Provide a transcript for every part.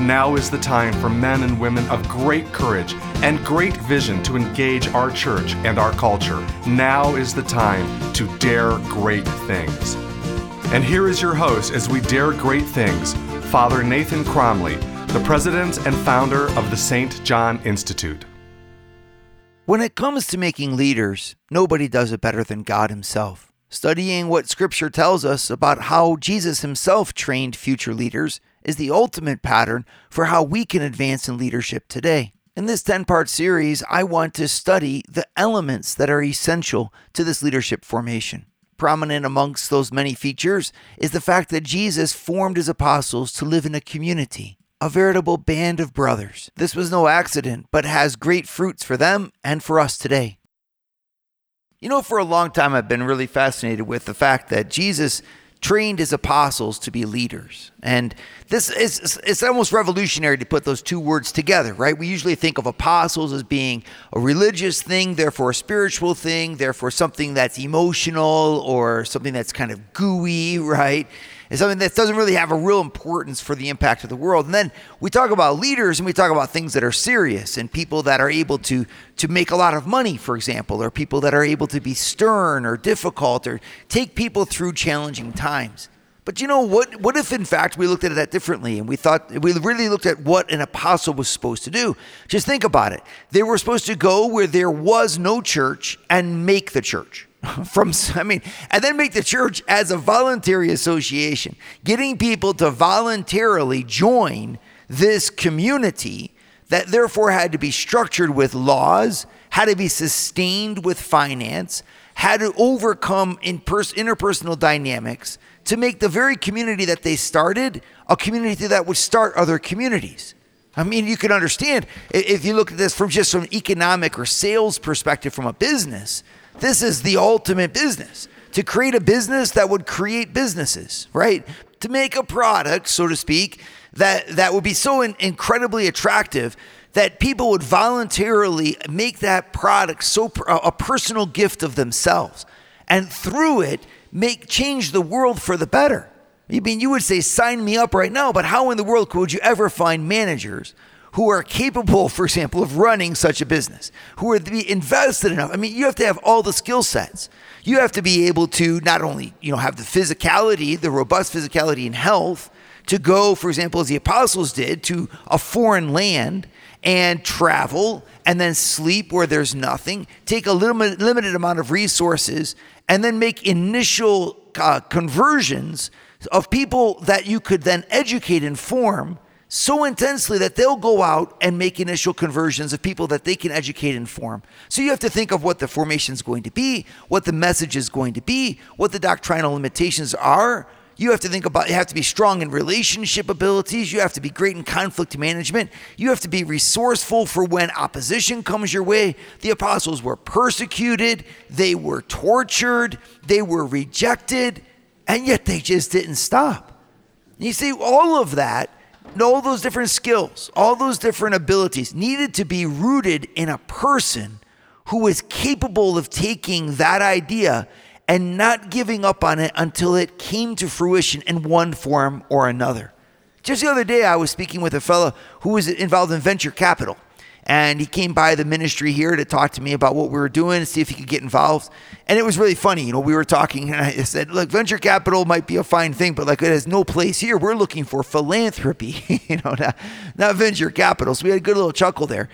Now is the time for men and women of great courage and great vision to engage our church and our culture. Now is the time to dare great things. And here is your host as we dare great things, Father Nathan Cromly, the president and founder of the St. John Institute. When it comes to making leaders, nobody does it better than God Himself. Studying what Scripture tells us about how Jesus Himself trained future leaders is the ultimate pattern for how we can advance in leadership today. In this 10 part series, I want to study the elements that are essential to this leadership formation. Prominent amongst those many features is the fact that Jesus formed his apostles to live in a community a veritable band of brothers. This was no accident, but has great fruits for them and for us today. You know, for a long time, I've been really fascinated with the fact that Jesus trained his apostles to be leaders. And this is it's almost revolutionary to put those two words together, right? We usually think of apostles as being a religious thing, therefore a spiritual thing, therefore something that's emotional or something that's kind of gooey, right? Is something that doesn't really have a real importance for the impact of the world. And then we talk about leaders and we talk about things that are serious and people that are able to to make a lot of money, for example, or people that are able to be stern or difficult or take people through challenging times. But you know what? What if, in fact, we looked at that differently and we thought we really looked at what an apostle was supposed to do? Just think about it. They were supposed to go where there was no church and make the church. from I mean, and then make the church as a voluntary association, getting people to voluntarily join this community that therefore had to be structured with laws, had to be sustained with finance, had to overcome in pers- interpersonal dynamics to make the very community that they started a community that would start other communities. I mean, you can understand if you look at this from just from economic or sales perspective from a business, this is the ultimate business to create a business that would create businesses, right? To make a product, so to speak, that, that would be so in, incredibly attractive that people would voluntarily make that product so a personal gift of themselves and through it make change the world for the better. I mean, you would say, sign me up right now, but how in the world could you ever find managers who are capable, for example, of running such a business, who are to be invested enough. I mean, you have to have all the skill sets. You have to be able to not only, you know, have the physicality, the robust physicality and health to go, for example, as the apostles did, to a foreign land and travel and then sleep where there's nothing, take a little limited amount of resources, and then make initial uh, conversions of people that you could then educate and form so intensely that they'll go out and make initial conversions of people that they can educate and form. So you have to think of what the formation is going to be, what the message is going to be, what the doctrinal limitations are. You have to think about you have to be strong in relationship abilities, you have to be great in conflict management, you have to be resourceful for when opposition comes your way. The apostles were persecuted, they were tortured, they were rejected, and yet they just didn't stop. You see all of that all those different skills, all those different abilities needed to be rooted in a person who was capable of taking that idea and not giving up on it until it came to fruition in one form or another. Just the other day, I was speaking with a fellow who was involved in venture capital and he came by the ministry here to talk to me about what we were doing, see if he could get involved. And it was really funny. You know, we were talking, and I said, "Look, venture capital might be a fine thing, but like it has no place here. We're looking for philanthropy, you know, not, not venture capital." So we had a good little chuckle there.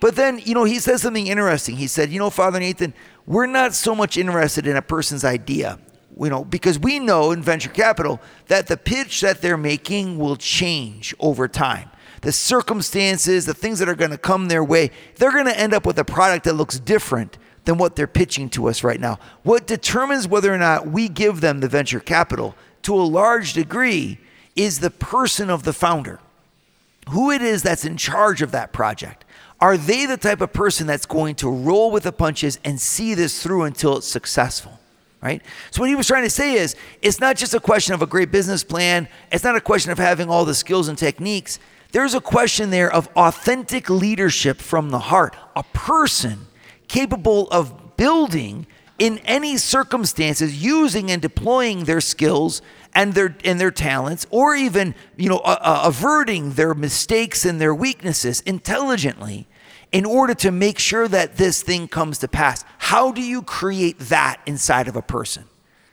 But then, you know, he said something interesting. He said, "You know, Father Nathan, we're not so much interested in a person's idea." you know, because we know in venture capital that the pitch that they're making will change over time the circumstances, the things that are going to come their way, they're going to end up with a product that looks different than what they're pitching to us right now. What determines whether or not we give them the venture capital to a large degree is the person of the founder. Who it is that's in charge of that project. Are they the type of person that's going to roll with the punches and see this through until it's successful? right? So what he was trying to say is it's not just a question of a great business plan, it's not a question of having all the skills and techniques. There's a question there of authentic leadership from the heart, a person capable of building in any circumstances using and deploying their skills and their and their talents or even you know uh, averting their mistakes and their weaknesses intelligently in order to make sure that this thing comes to pass. How do you create that inside of a person?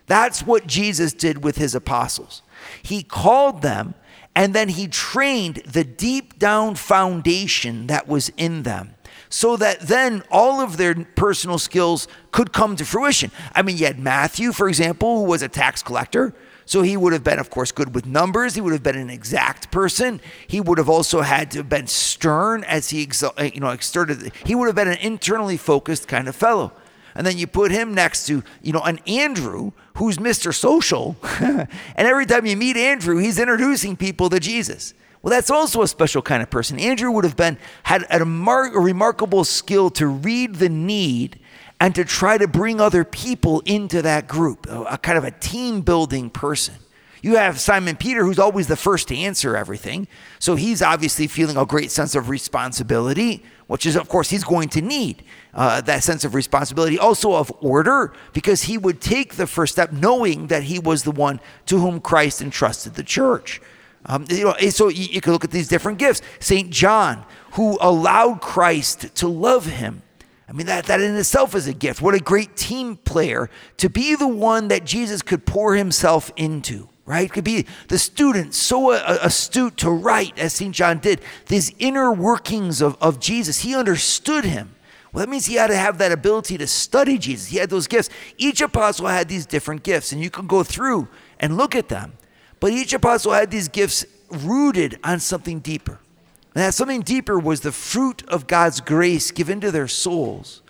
That's what Jesus did with his apostles. He called them and then he trained the deep down foundation that was in them so that then all of their personal skills could come to fruition. I mean, you had Matthew, for example, who was a tax collector. So he would have been, of course, good with numbers. He would have been an exact person. He would have also had to have been stern as he, you know, exerted. He would have been an internally focused kind of fellow. And then you put him next to, you know, an Andrew who's Mr. Social. and every time you meet Andrew, he's introducing people to Jesus. Well, that's also a special kind of person. Andrew would have been had a, mar- a remarkable skill to read the need and to try to bring other people into that group, a, a kind of a team building person. You have Simon Peter, who's always the first to answer everything. So he's obviously feeling a great sense of responsibility, which is, of course, he's going to need uh, that sense of responsibility, also of order, because he would take the first step knowing that he was the one to whom Christ entrusted the church. Um, you know, so you, you can look at these different gifts. St. John, who allowed Christ to love him I mean, that, that in itself is a gift. What a great team player to be the one that Jesus could pour himself into, right? Could be the student so astute to write, as St. John did, these inner workings of, of Jesus. He understood him. Well, that means he had to have that ability to study Jesus. He had those gifts. Each apostle had these different gifts, and you can go through and look at them. But each apostle had these gifts rooted on something deeper. And that something deeper was the fruit of God's grace given to their souls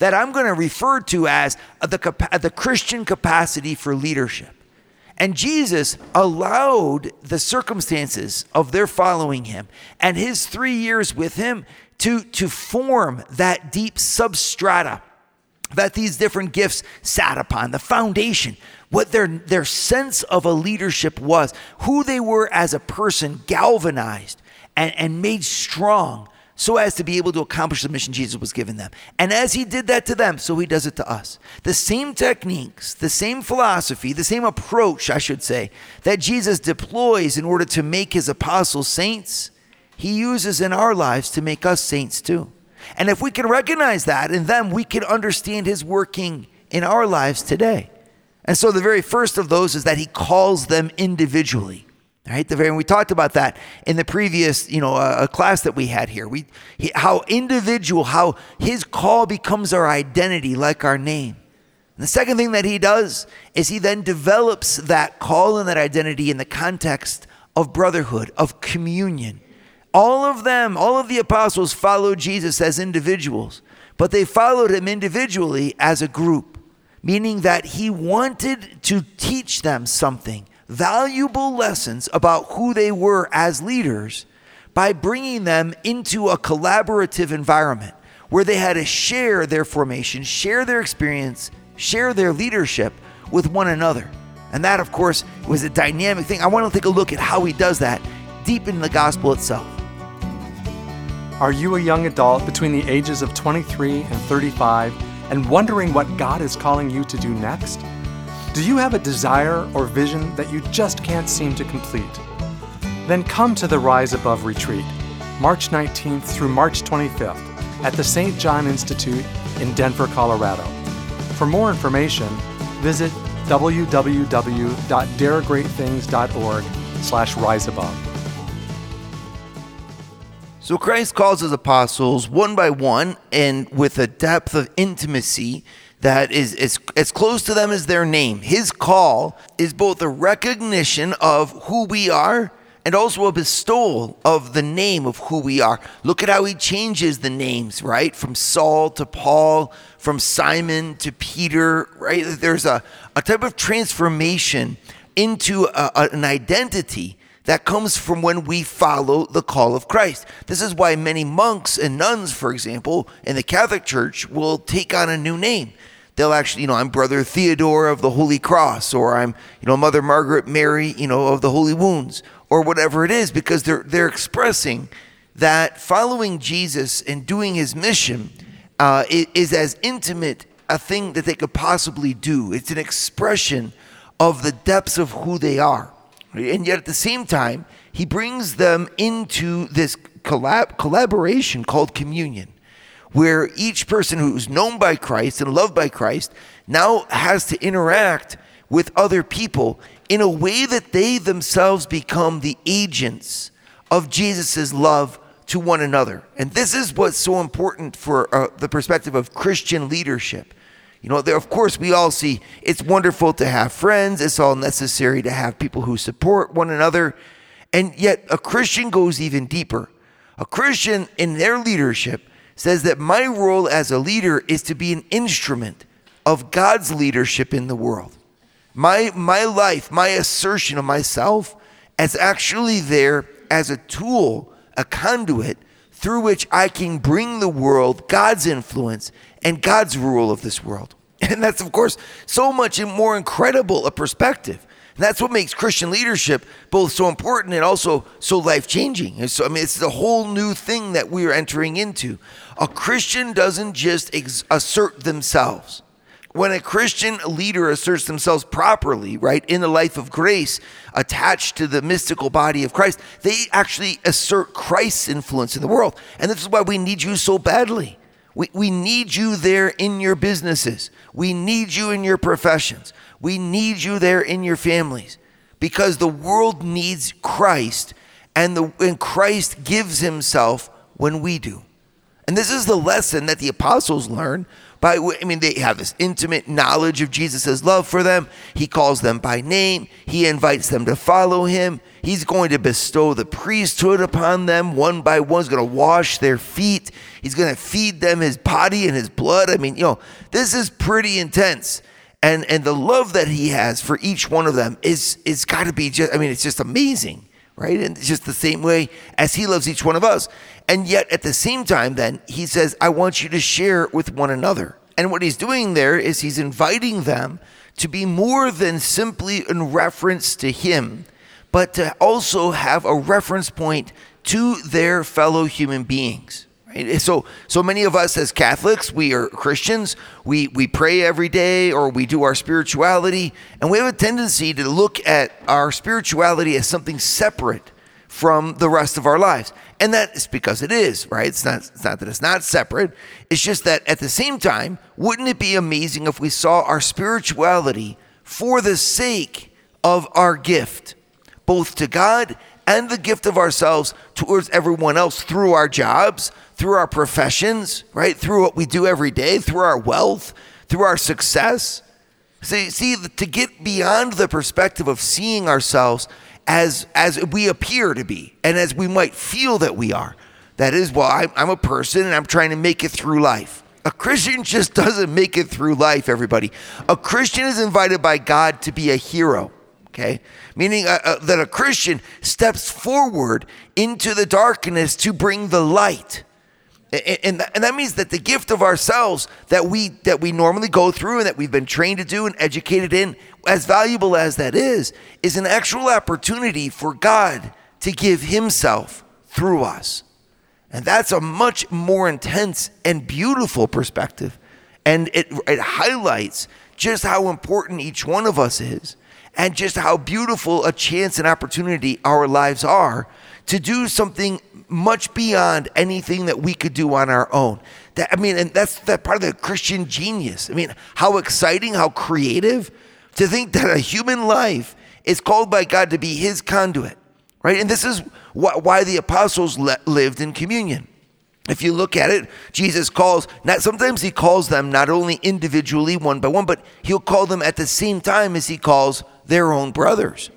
that I'm going to refer to as the, the Christian capacity for leadership. And Jesus allowed the circumstances of their following him and his three years with him to, to form that deep substrata that these different gifts sat upon, the foundation, what their, their sense of a leadership was, who they were as a person, galvanized and, and made strong so as to be able to accomplish the mission Jesus was giving them. And as he did that to them, so he does it to us. The same techniques, the same philosophy, the same approach, I should say, that Jesus deploys in order to make his apostles saints, he uses in our lives to make us saints too. And if we can recognize that in them, we can understand his working in our lives today. And so the very first of those is that he calls them individually. Right, the very we talked about that in the previous, you know, uh, class that we had here. We he, how individual, how his call becomes our identity, like our name. And the second thing that he does is he then develops that call and that identity in the context of brotherhood, of communion. All of them, all of the apostles followed Jesus as individuals, but they followed him individually as a group, meaning that he wanted to teach them something valuable lessons about who they were as leaders by bringing them into a collaborative environment where they had to share their formation, share their experience, share their leadership with one another. And that, of course, was a dynamic thing. I want to take a look at how he does that deep in the gospel itself. Are you a young adult between the ages of 23 and 35 and wondering what God is calling you to do next? Do you have a desire or vision that you just can't seem to complete? Then come to the Rise Above Retreat, March 19th through March 25th at the St. John Institute in Denver, Colorado. For more information, visit www.daregreatthings.org slash riseabove. So Christ calls his apostles one by one and with a depth of intimacy that is as, as close to them as their name. His call is both a recognition of who we are and also a bestowal of the name of who we are. Look at how he changes the names, right? From Saul to Paul, from Simon to Peter, right? There's a, a type of transformation into a, a, an identity that comes from when we follow the call of Christ. This is why many monks and nuns, for example, in the Catholic Church will take on a new name they'll actually, you know, I'm Brother Theodore of the Holy Cross, or I'm, you know, Mother Margaret Mary, you know, of the Holy Wounds, or whatever it is, because they're they're expressing that following Jesus and doing His mission uh, is as intimate a thing that they could possibly do. It's an expression of the depths of who they are, and yet at the same time, He brings them into this collab- collaboration called communion where each person who's known by Christ and loved by Christ now has to interact with other people in a way that they themselves become the agents of Jesus' love to one another. And this is what's so important for uh, the perspective of Christian leadership. You know, there, of course, we all see it's wonderful to have friends, it's all necessary to have people who support one another. And yet, a Christian goes even deeper. A Christian in their leadership says that my role as a leader is to be an instrument of God's leadership in the world. My, my life, my assertion of myself, is actually there as a tool, a conduit through which I can bring the world God's influence and God's rule of this world. And that's, of course, so much more incredible a perspective and that's what makes Christian leadership both so important and also so life changing. So, I mean, it's the whole new thing that we are entering into. A Christian doesn't just ex- assert themselves. When a Christian leader asserts themselves properly, right, in the life of grace, attached to the mystical body of Christ, they actually assert Christ's influence in the world. And this is why we need you so badly. We, we need you there in your businesses. We need you in your professions. We need you there in your families because the world needs Christ and, the, and Christ gives himself when we do. And this is the lesson that the apostles learn by I mean they have this intimate knowledge of Jesus' love for them. He calls them by name. He invites them to follow him. He's going to bestow the priesthood upon them one by one. He's going to wash their feet. He's going to feed them his body and his blood. I mean, you know, this is pretty intense. And and the love that he has for each one of them is is got to be just I mean, it's just amazing right? And it's just the same way as he loves each one of us. And yet at the same time, then he says, I want you to share with one another. And what he's doing there is he's inviting them to be more than simply in reference to him, but to also have a reference point to their fellow human beings. Right? So, so many of us as Catholics, we are Christians. We we pray every day, or we do our spirituality, and we have a tendency to look at our spirituality as something separate from the rest of our lives, and that is because it is. Right? It's not. It's not that it's not separate. It's just that at the same time, wouldn't it be amazing if we saw our spirituality for the sake of our gift, both to God and the gift of ourselves towards everyone else through our jobs, through our professions, right? Through what we do every day, through our wealth, through our success. See, see to get beyond the perspective of seeing ourselves as as we appear to be and as we might feel that we are. That is why I'm, I'm a person and I'm trying to make it through life. A Christian just doesn't make it through life, everybody. A Christian is invited by God to be a hero okay? Meaning uh, uh, that a Christian steps forward into the darkness to bring the light. And, and, that means that the gift of ourselves that we that we normally go through and that we've been trained to do and educated in, as valuable as that is, is an actual opportunity for God to give Himself through us. And that's a much more intense and beautiful perspective. And it, it highlights just how important each one of us is and just how beautiful a chance and opportunity our lives are to do something much beyond anything that we could do on our own. That I mean, and that's that part of the Christian genius. I mean, how exciting, how creative to think that a human life is called by God to be His conduit, right? And this is wh- why the apostles le- lived in communion. If you look at it, Jesus calls, not sometimes he calls them not only individually one by one, but he'll call them at the same time as he calls their own brothers.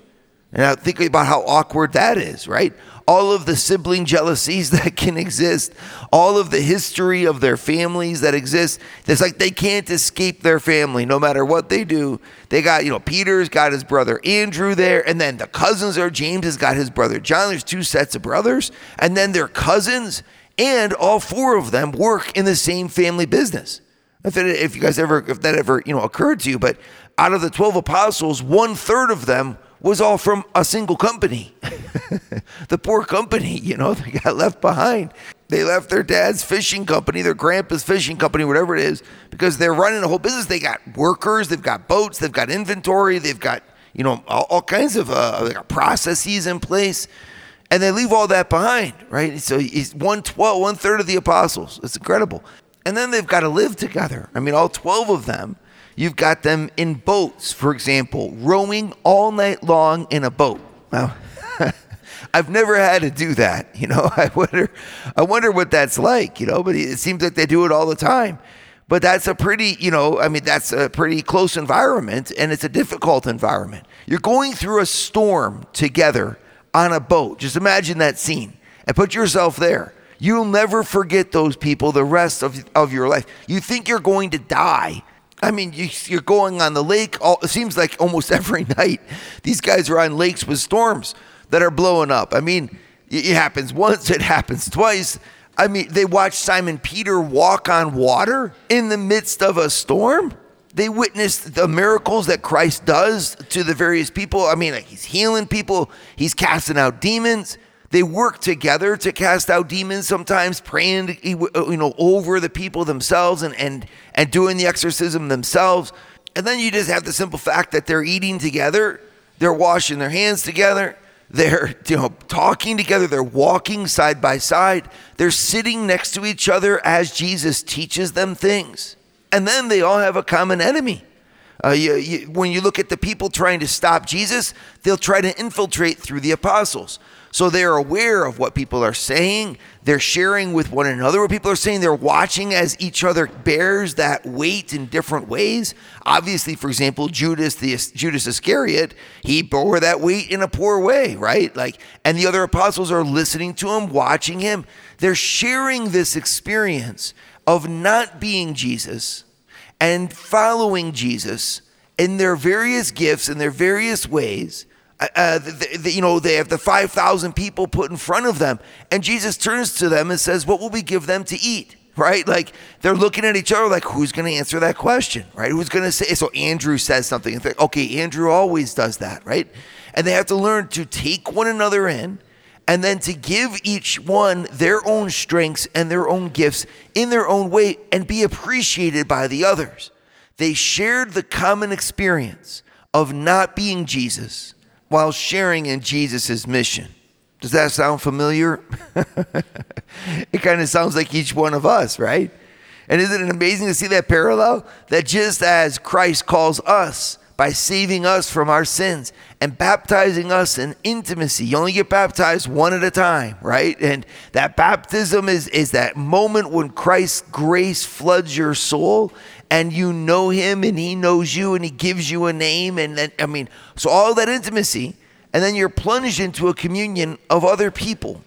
Now, think about how awkward that is, right? All of the sibling jealousies that can exist, all of the history of their families that exist. It's like they can't escape their family no matter what they do. They got, you know, Peter's got his brother Andrew there, and then the cousins are James has got his brother John. There's two sets of brothers, and then their cousins, and all four of them work in the same family business. If, that, if you guys ever, if that ever, you know, occurred to you, but out of the 12 apostles, one third of them was all from a single company. the poor company, you know, they got left behind. They left their dad's fishing company, their grandpa's fishing company, whatever it is, because they're running a whole business. They got workers, they've got boats, they've got inventory, they've got, you know, all, all kinds of uh, processes in place. And they leave all that behind, right? So he's one twelve, one third of the apostles. It's incredible. And then they've got to live together. I mean, all 12 of them You've got them in boats, for example, rowing all night long in a boat. Now, I've never had to do that. You know, I wonder, I wonder what that's like. You know, but it seems like they do it all the time. But that's a pretty, you know, I mean, that's a pretty close environment, and it's a difficult environment. You're going through a storm together on a boat. Just imagine that scene and put yourself there. You'll never forget those people the rest of, of your life. You think you're going to die I mean, you, are going on the lake. All, it seems like almost every night, these guys are on lakes with storms that are blowing up. I mean, it happens once, it happens twice. I mean, they watched Simon Peter walk on water in the midst of a storm. They witnessed the miracles that Christ does to the various people. I mean, like he's healing people, he's casting out demons. They work together to cast out demons, sometimes praying, you know, over the people themselves and, and, and doing the exorcism themselves. And then you just have the simple fact that they're eating together, they're washing their hands together, they're you know talking together, they're walking side by side, they're sitting next to each other as Jesus teaches them things. And then they all have a common enemy. Uh, you, you, when you look at the people trying to stop Jesus, they'll try to infiltrate through the apostles. So they're aware of what people are saying. They're sharing with one another what people are saying. They're watching as each other bears that weight in different ways. Obviously, for example, Judas, the Judas Iscariot, he bore that weight in a poor way, right? Like, and the other apostles are listening to him, watching him. They're sharing this experience of not being Jesus and following Jesus in their various gifts in their various ways uh, uh, the, the, you know, they have the 5,000 people put in front of them. And Jesus turns to them and says, What will we give them to eat? Right? Like they're looking at each other like, Who's going to answer that question? Right? Who's going to say? So Andrew says something. Think, okay, Andrew always does that. Right? And they have to learn to take one another in and then to give each one their own strengths and their own gifts in their own way and be appreciated by the others. They shared the common experience of not being Jesus while sharing in Jesus' mission. Does that sound familiar? it kind of sounds like each one of us, right? And isn't it amazing to see that parallel? That just as Christ calls us by saving us from our sins and baptizing us in intimacy. You only get baptized one at a time, right? And that baptism is, is that moment when Christ's grace floods your soul and you know him and he knows you and he gives you a name. And then, I mean, so all that intimacy. And then you're plunged into a communion of other people.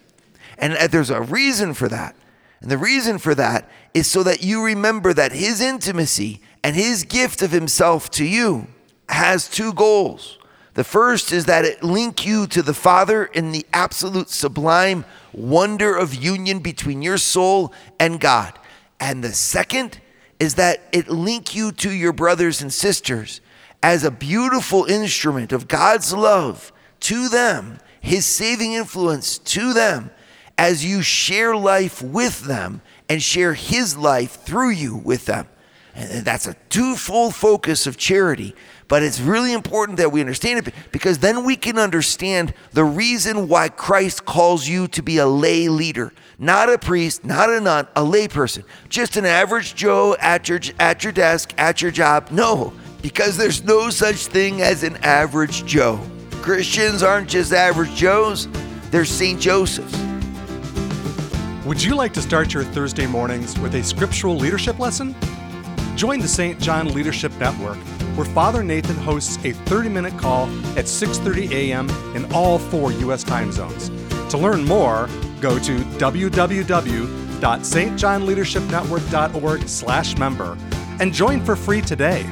And uh, there's a reason for that. And the reason for that is so that you remember that his intimacy and his gift of himself to you has two goals. The first is that it link you to the Father in the absolute sublime wonder of union between your soul and God. And the second is that it link you to your brothers and sisters as a beautiful instrument of God's love to them, his saving influence to them as you share life with them and share his life through you with them. And that's a twofold focus of charity but it's really important that we understand it because then we can understand the reason why Christ calls you to be a lay leader, not a priest, not a nun, a lay person, just an average Joe at your at your desk, at your job. No, because there's no such thing as an average Joe. Christians aren't just average Joes, they're St. Joseph's. Would you like to start your Thursday mornings with a scriptural leadership lesson? Join the St. John Leadership Network where Father Nathan hosts a 30-minute call at 6:30 a.m. in all four US time zones. To learn more, go to www.stjohnleadershipnetwork.org/member and join for free today.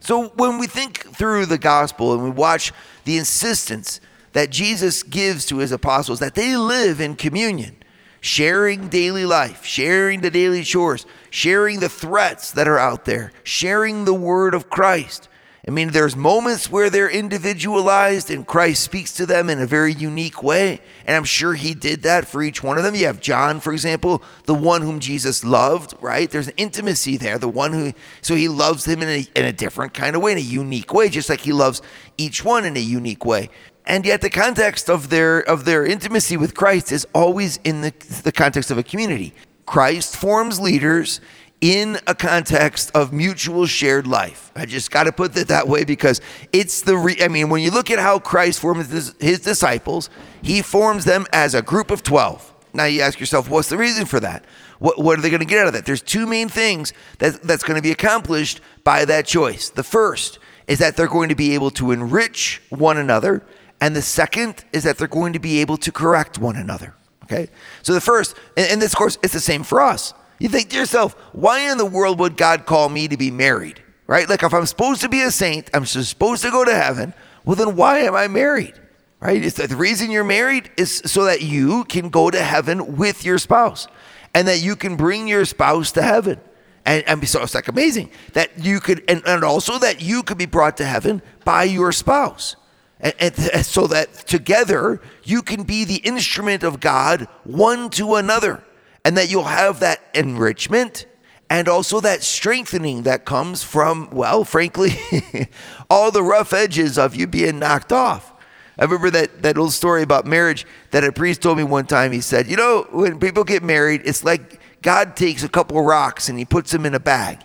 So when we think through the gospel and we watch the insistence that Jesus gives to his apostles that they live in communion, sharing daily life, sharing the daily chores, sharing the threats that are out there, sharing the word of Christ. I mean, there's moments where they're individualized and Christ speaks to them in a very unique way. And I'm sure he did that for each one of them. You have John, for example, the one whom Jesus loved, right? There's an intimacy there, the one who, so he loves him in a, in a different kind of way, in a unique way, just like he loves each one in a unique way. And yet the context of their, of their intimacy with Christ is always in the, the context of a community. Christ forms leaders in a context of mutual shared life. I just got to put it that way because it's the, re- I mean, when you look at how Christ forms his, his disciples, he forms them as a group of 12. Now you ask yourself, what's the reason for that? What, what are they going to get out of that? There's two main things that, that's going to be accomplished by that choice. The first is that they're going to be able to enrich one another, and the second is that they're going to be able to correct one another. Okay? So the first, and, this, course, it's the same for us. You think to yourself, why in the world would God call me to be married? Right? Like if I'm supposed to be a saint, I'm supposed to go to heaven, well, then why am I married? Right? It's the reason you're married is so that you can go to heaven with your spouse and that you can bring your spouse to heaven. And, and so it's like amazing that you could, and, and also that you could be brought to heaven by your spouse. And, and, so that together you can be the instrument of God one to another and that you'll have that enrichment and also that strengthening that comes from, well, frankly, all the rough edges of you being knocked off. I remember that, that old story about marriage that a priest told me one time. He said, You know, when people get married, it's like God takes a couple rocks and he puts them in a bag,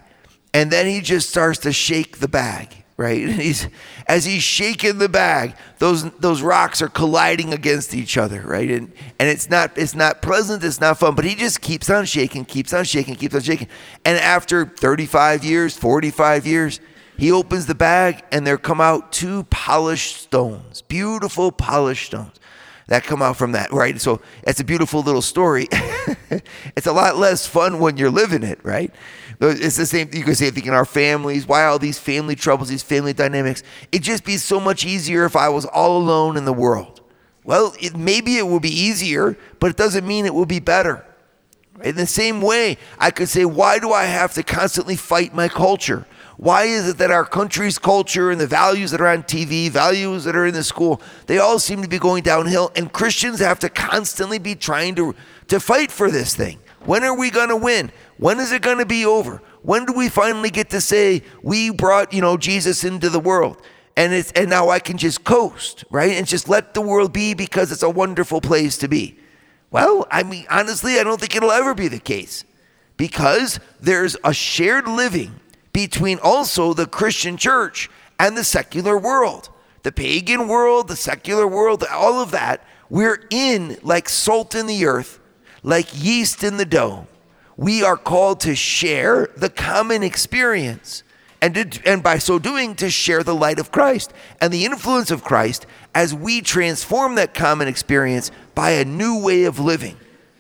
and then he just starts to shake the bag right? And he's as he's shaking the bag, those those rocks are colliding against each other, right? And and it's not it's not pleasant, it's not fun, but he just keeps on shaking, keeps on shaking, keeps on shaking. And after 35 years, 45 years, he opens the bag and there come out two polished stones, beautiful polished stones that come out from that, right? So it's a beautiful little story. it's a lot less fun when you're living it, right? It's the same. You can say, think in our families, why all these family troubles, these family dynamics? It'd just be so much easier if I was all alone in the world. Well, it, maybe it will be easier, but it doesn't mean it will be better. In the same way, I could say, why do I have to constantly fight my culture? Why is it that our country's culture and the values that are on TV, values that are in the school, they all seem to be going downhill, and Christians have to constantly be trying to, to fight for this thing? When are we going to win? When is it going to be over? When do we finally get to say we brought, you know, Jesus into the world? And it's and now I can just coast, right? And just let the world be because it's a wonderful place to be. Well, I mean, honestly, I don't think it'll ever be the case. Because there's a shared living between also the Christian church and the secular world. The pagan world, the secular world, all of that, we're in like salt in the earth, like yeast in the dough we are called to share the common experience and, to, and by so doing to share the light of Christ and the influence of Christ as we transform that common experience by a new way of living.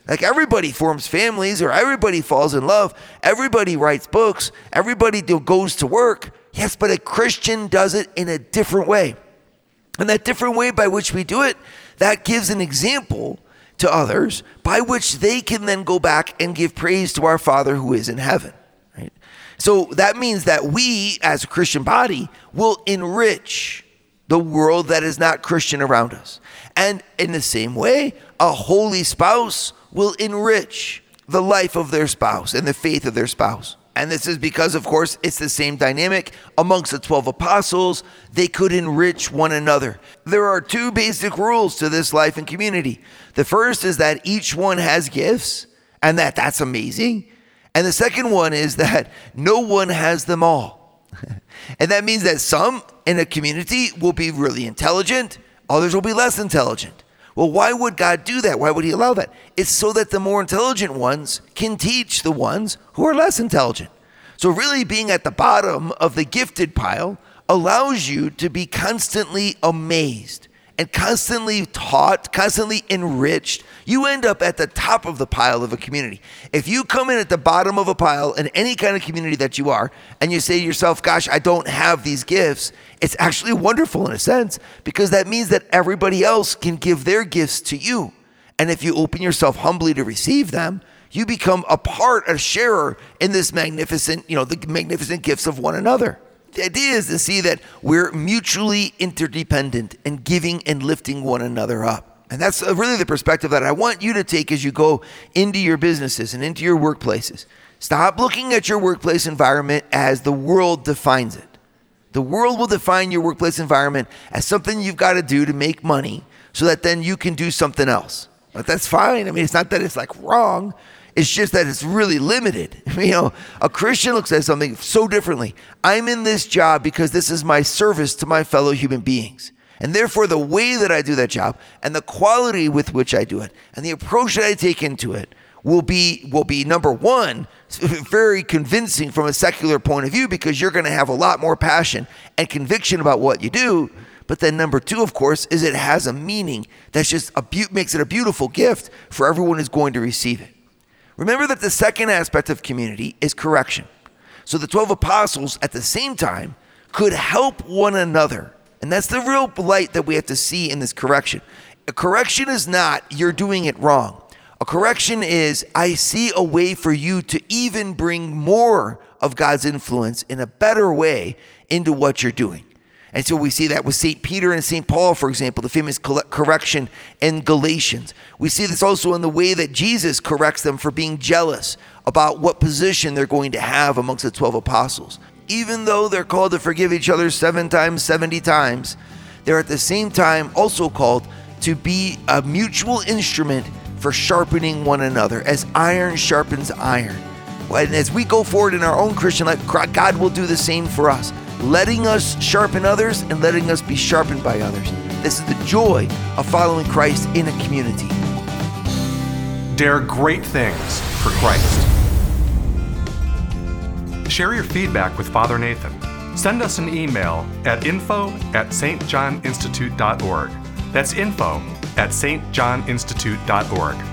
Like everybody forms families or everybody falls in love, everybody writes books, everybody goes to work. Yes, but a Christian does it in a different way. And that different way by which we do it, that gives an example to others by which they can then go back and give praise to our Father who is in heaven. Right? So that means that we, as a Christian body, will enrich the world that is not Christian around us. And in the same way, a holy spouse will enrich the life of their spouse and the faith of their spouse. And this is because, of course, it's the same dynamic amongst the 12 apostles. They could enrich one another. There are two basic rules to this life and community. The first is that each one has gifts, and that that's amazing. And the second one is that no one has them all. and that means that some in a community will be really intelligent, others will be less intelligent. Well, why would God do that? Why would He allow that? It's so that the more intelligent ones can teach the ones who are less intelligent. So, really, being at the bottom of the gifted pile allows you to be constantly amazed and constantly taught, constantly enriched, you end up at the top of the pile of a community. If you come in at the bottom of a pile in any kind of community that you are, and you say to yourself, Gosh, I don't have these gifts, it's actually wonderful in a sense because that means that everybody else can give their gifts to you. And if you open yourself humbly to receive them, you become a part, a sharer in this magnificent, you know, the magnificent gifts of one another. The idea is to see that we're mutually interdependent and giving and lifting one another up. And that's uh, really the perspective that I want you to take as you go into your businesses and into your workplaces. Stop looking at your workplace environment as the world defines it. The world will define your workplace environment as something you've got to do to make money so that then you can do something else. But that's fine. I mean, it's not that it's like wrong. It's just that it's really limited. You know, a Christian looks at something so differently. I'm in this job because this is my service to my fellow human beings. And therefore, the way that I do that job and the quality with which I do it and the approach that I take into it will be will be number one very convincing from a secular point of view because you're going to have a lot more passion and conviction about what you do but then number two of course is it has a meaning that's just a be- makes it a beautiful gift for everyone who's going to receive it remember that the second aspect of community is correction. So the 12 apostles at the same time could help one another. And that's the real light that we have to see in this correction. A correction is not you're doing it wrong. A correction is I see a way for you to even bring more of God's influence in a better way into what you're doing. And so we see that with St. Peter and St. Paul, for example, the famous correction in Galatians. We see this also in the way that Jesus corrects them for being jealous about what position they're going to have amongst the 12 apostles. Even though they're called to forgive each other seven times, 70 times, they're at the same time also called to be a mutual instrument for sharpening one another, as iron sharpens iron. And as we go forward in our own Christian life, God will do the same for us, letting us sharpen others and letting us be sharpened by others. This is the joy of following Christ in a community. Dare great things for Christ. Share your feedback with Father Nathan. Send us an email at info at stjohninstitute.org. That's info at stjohninstitute.org.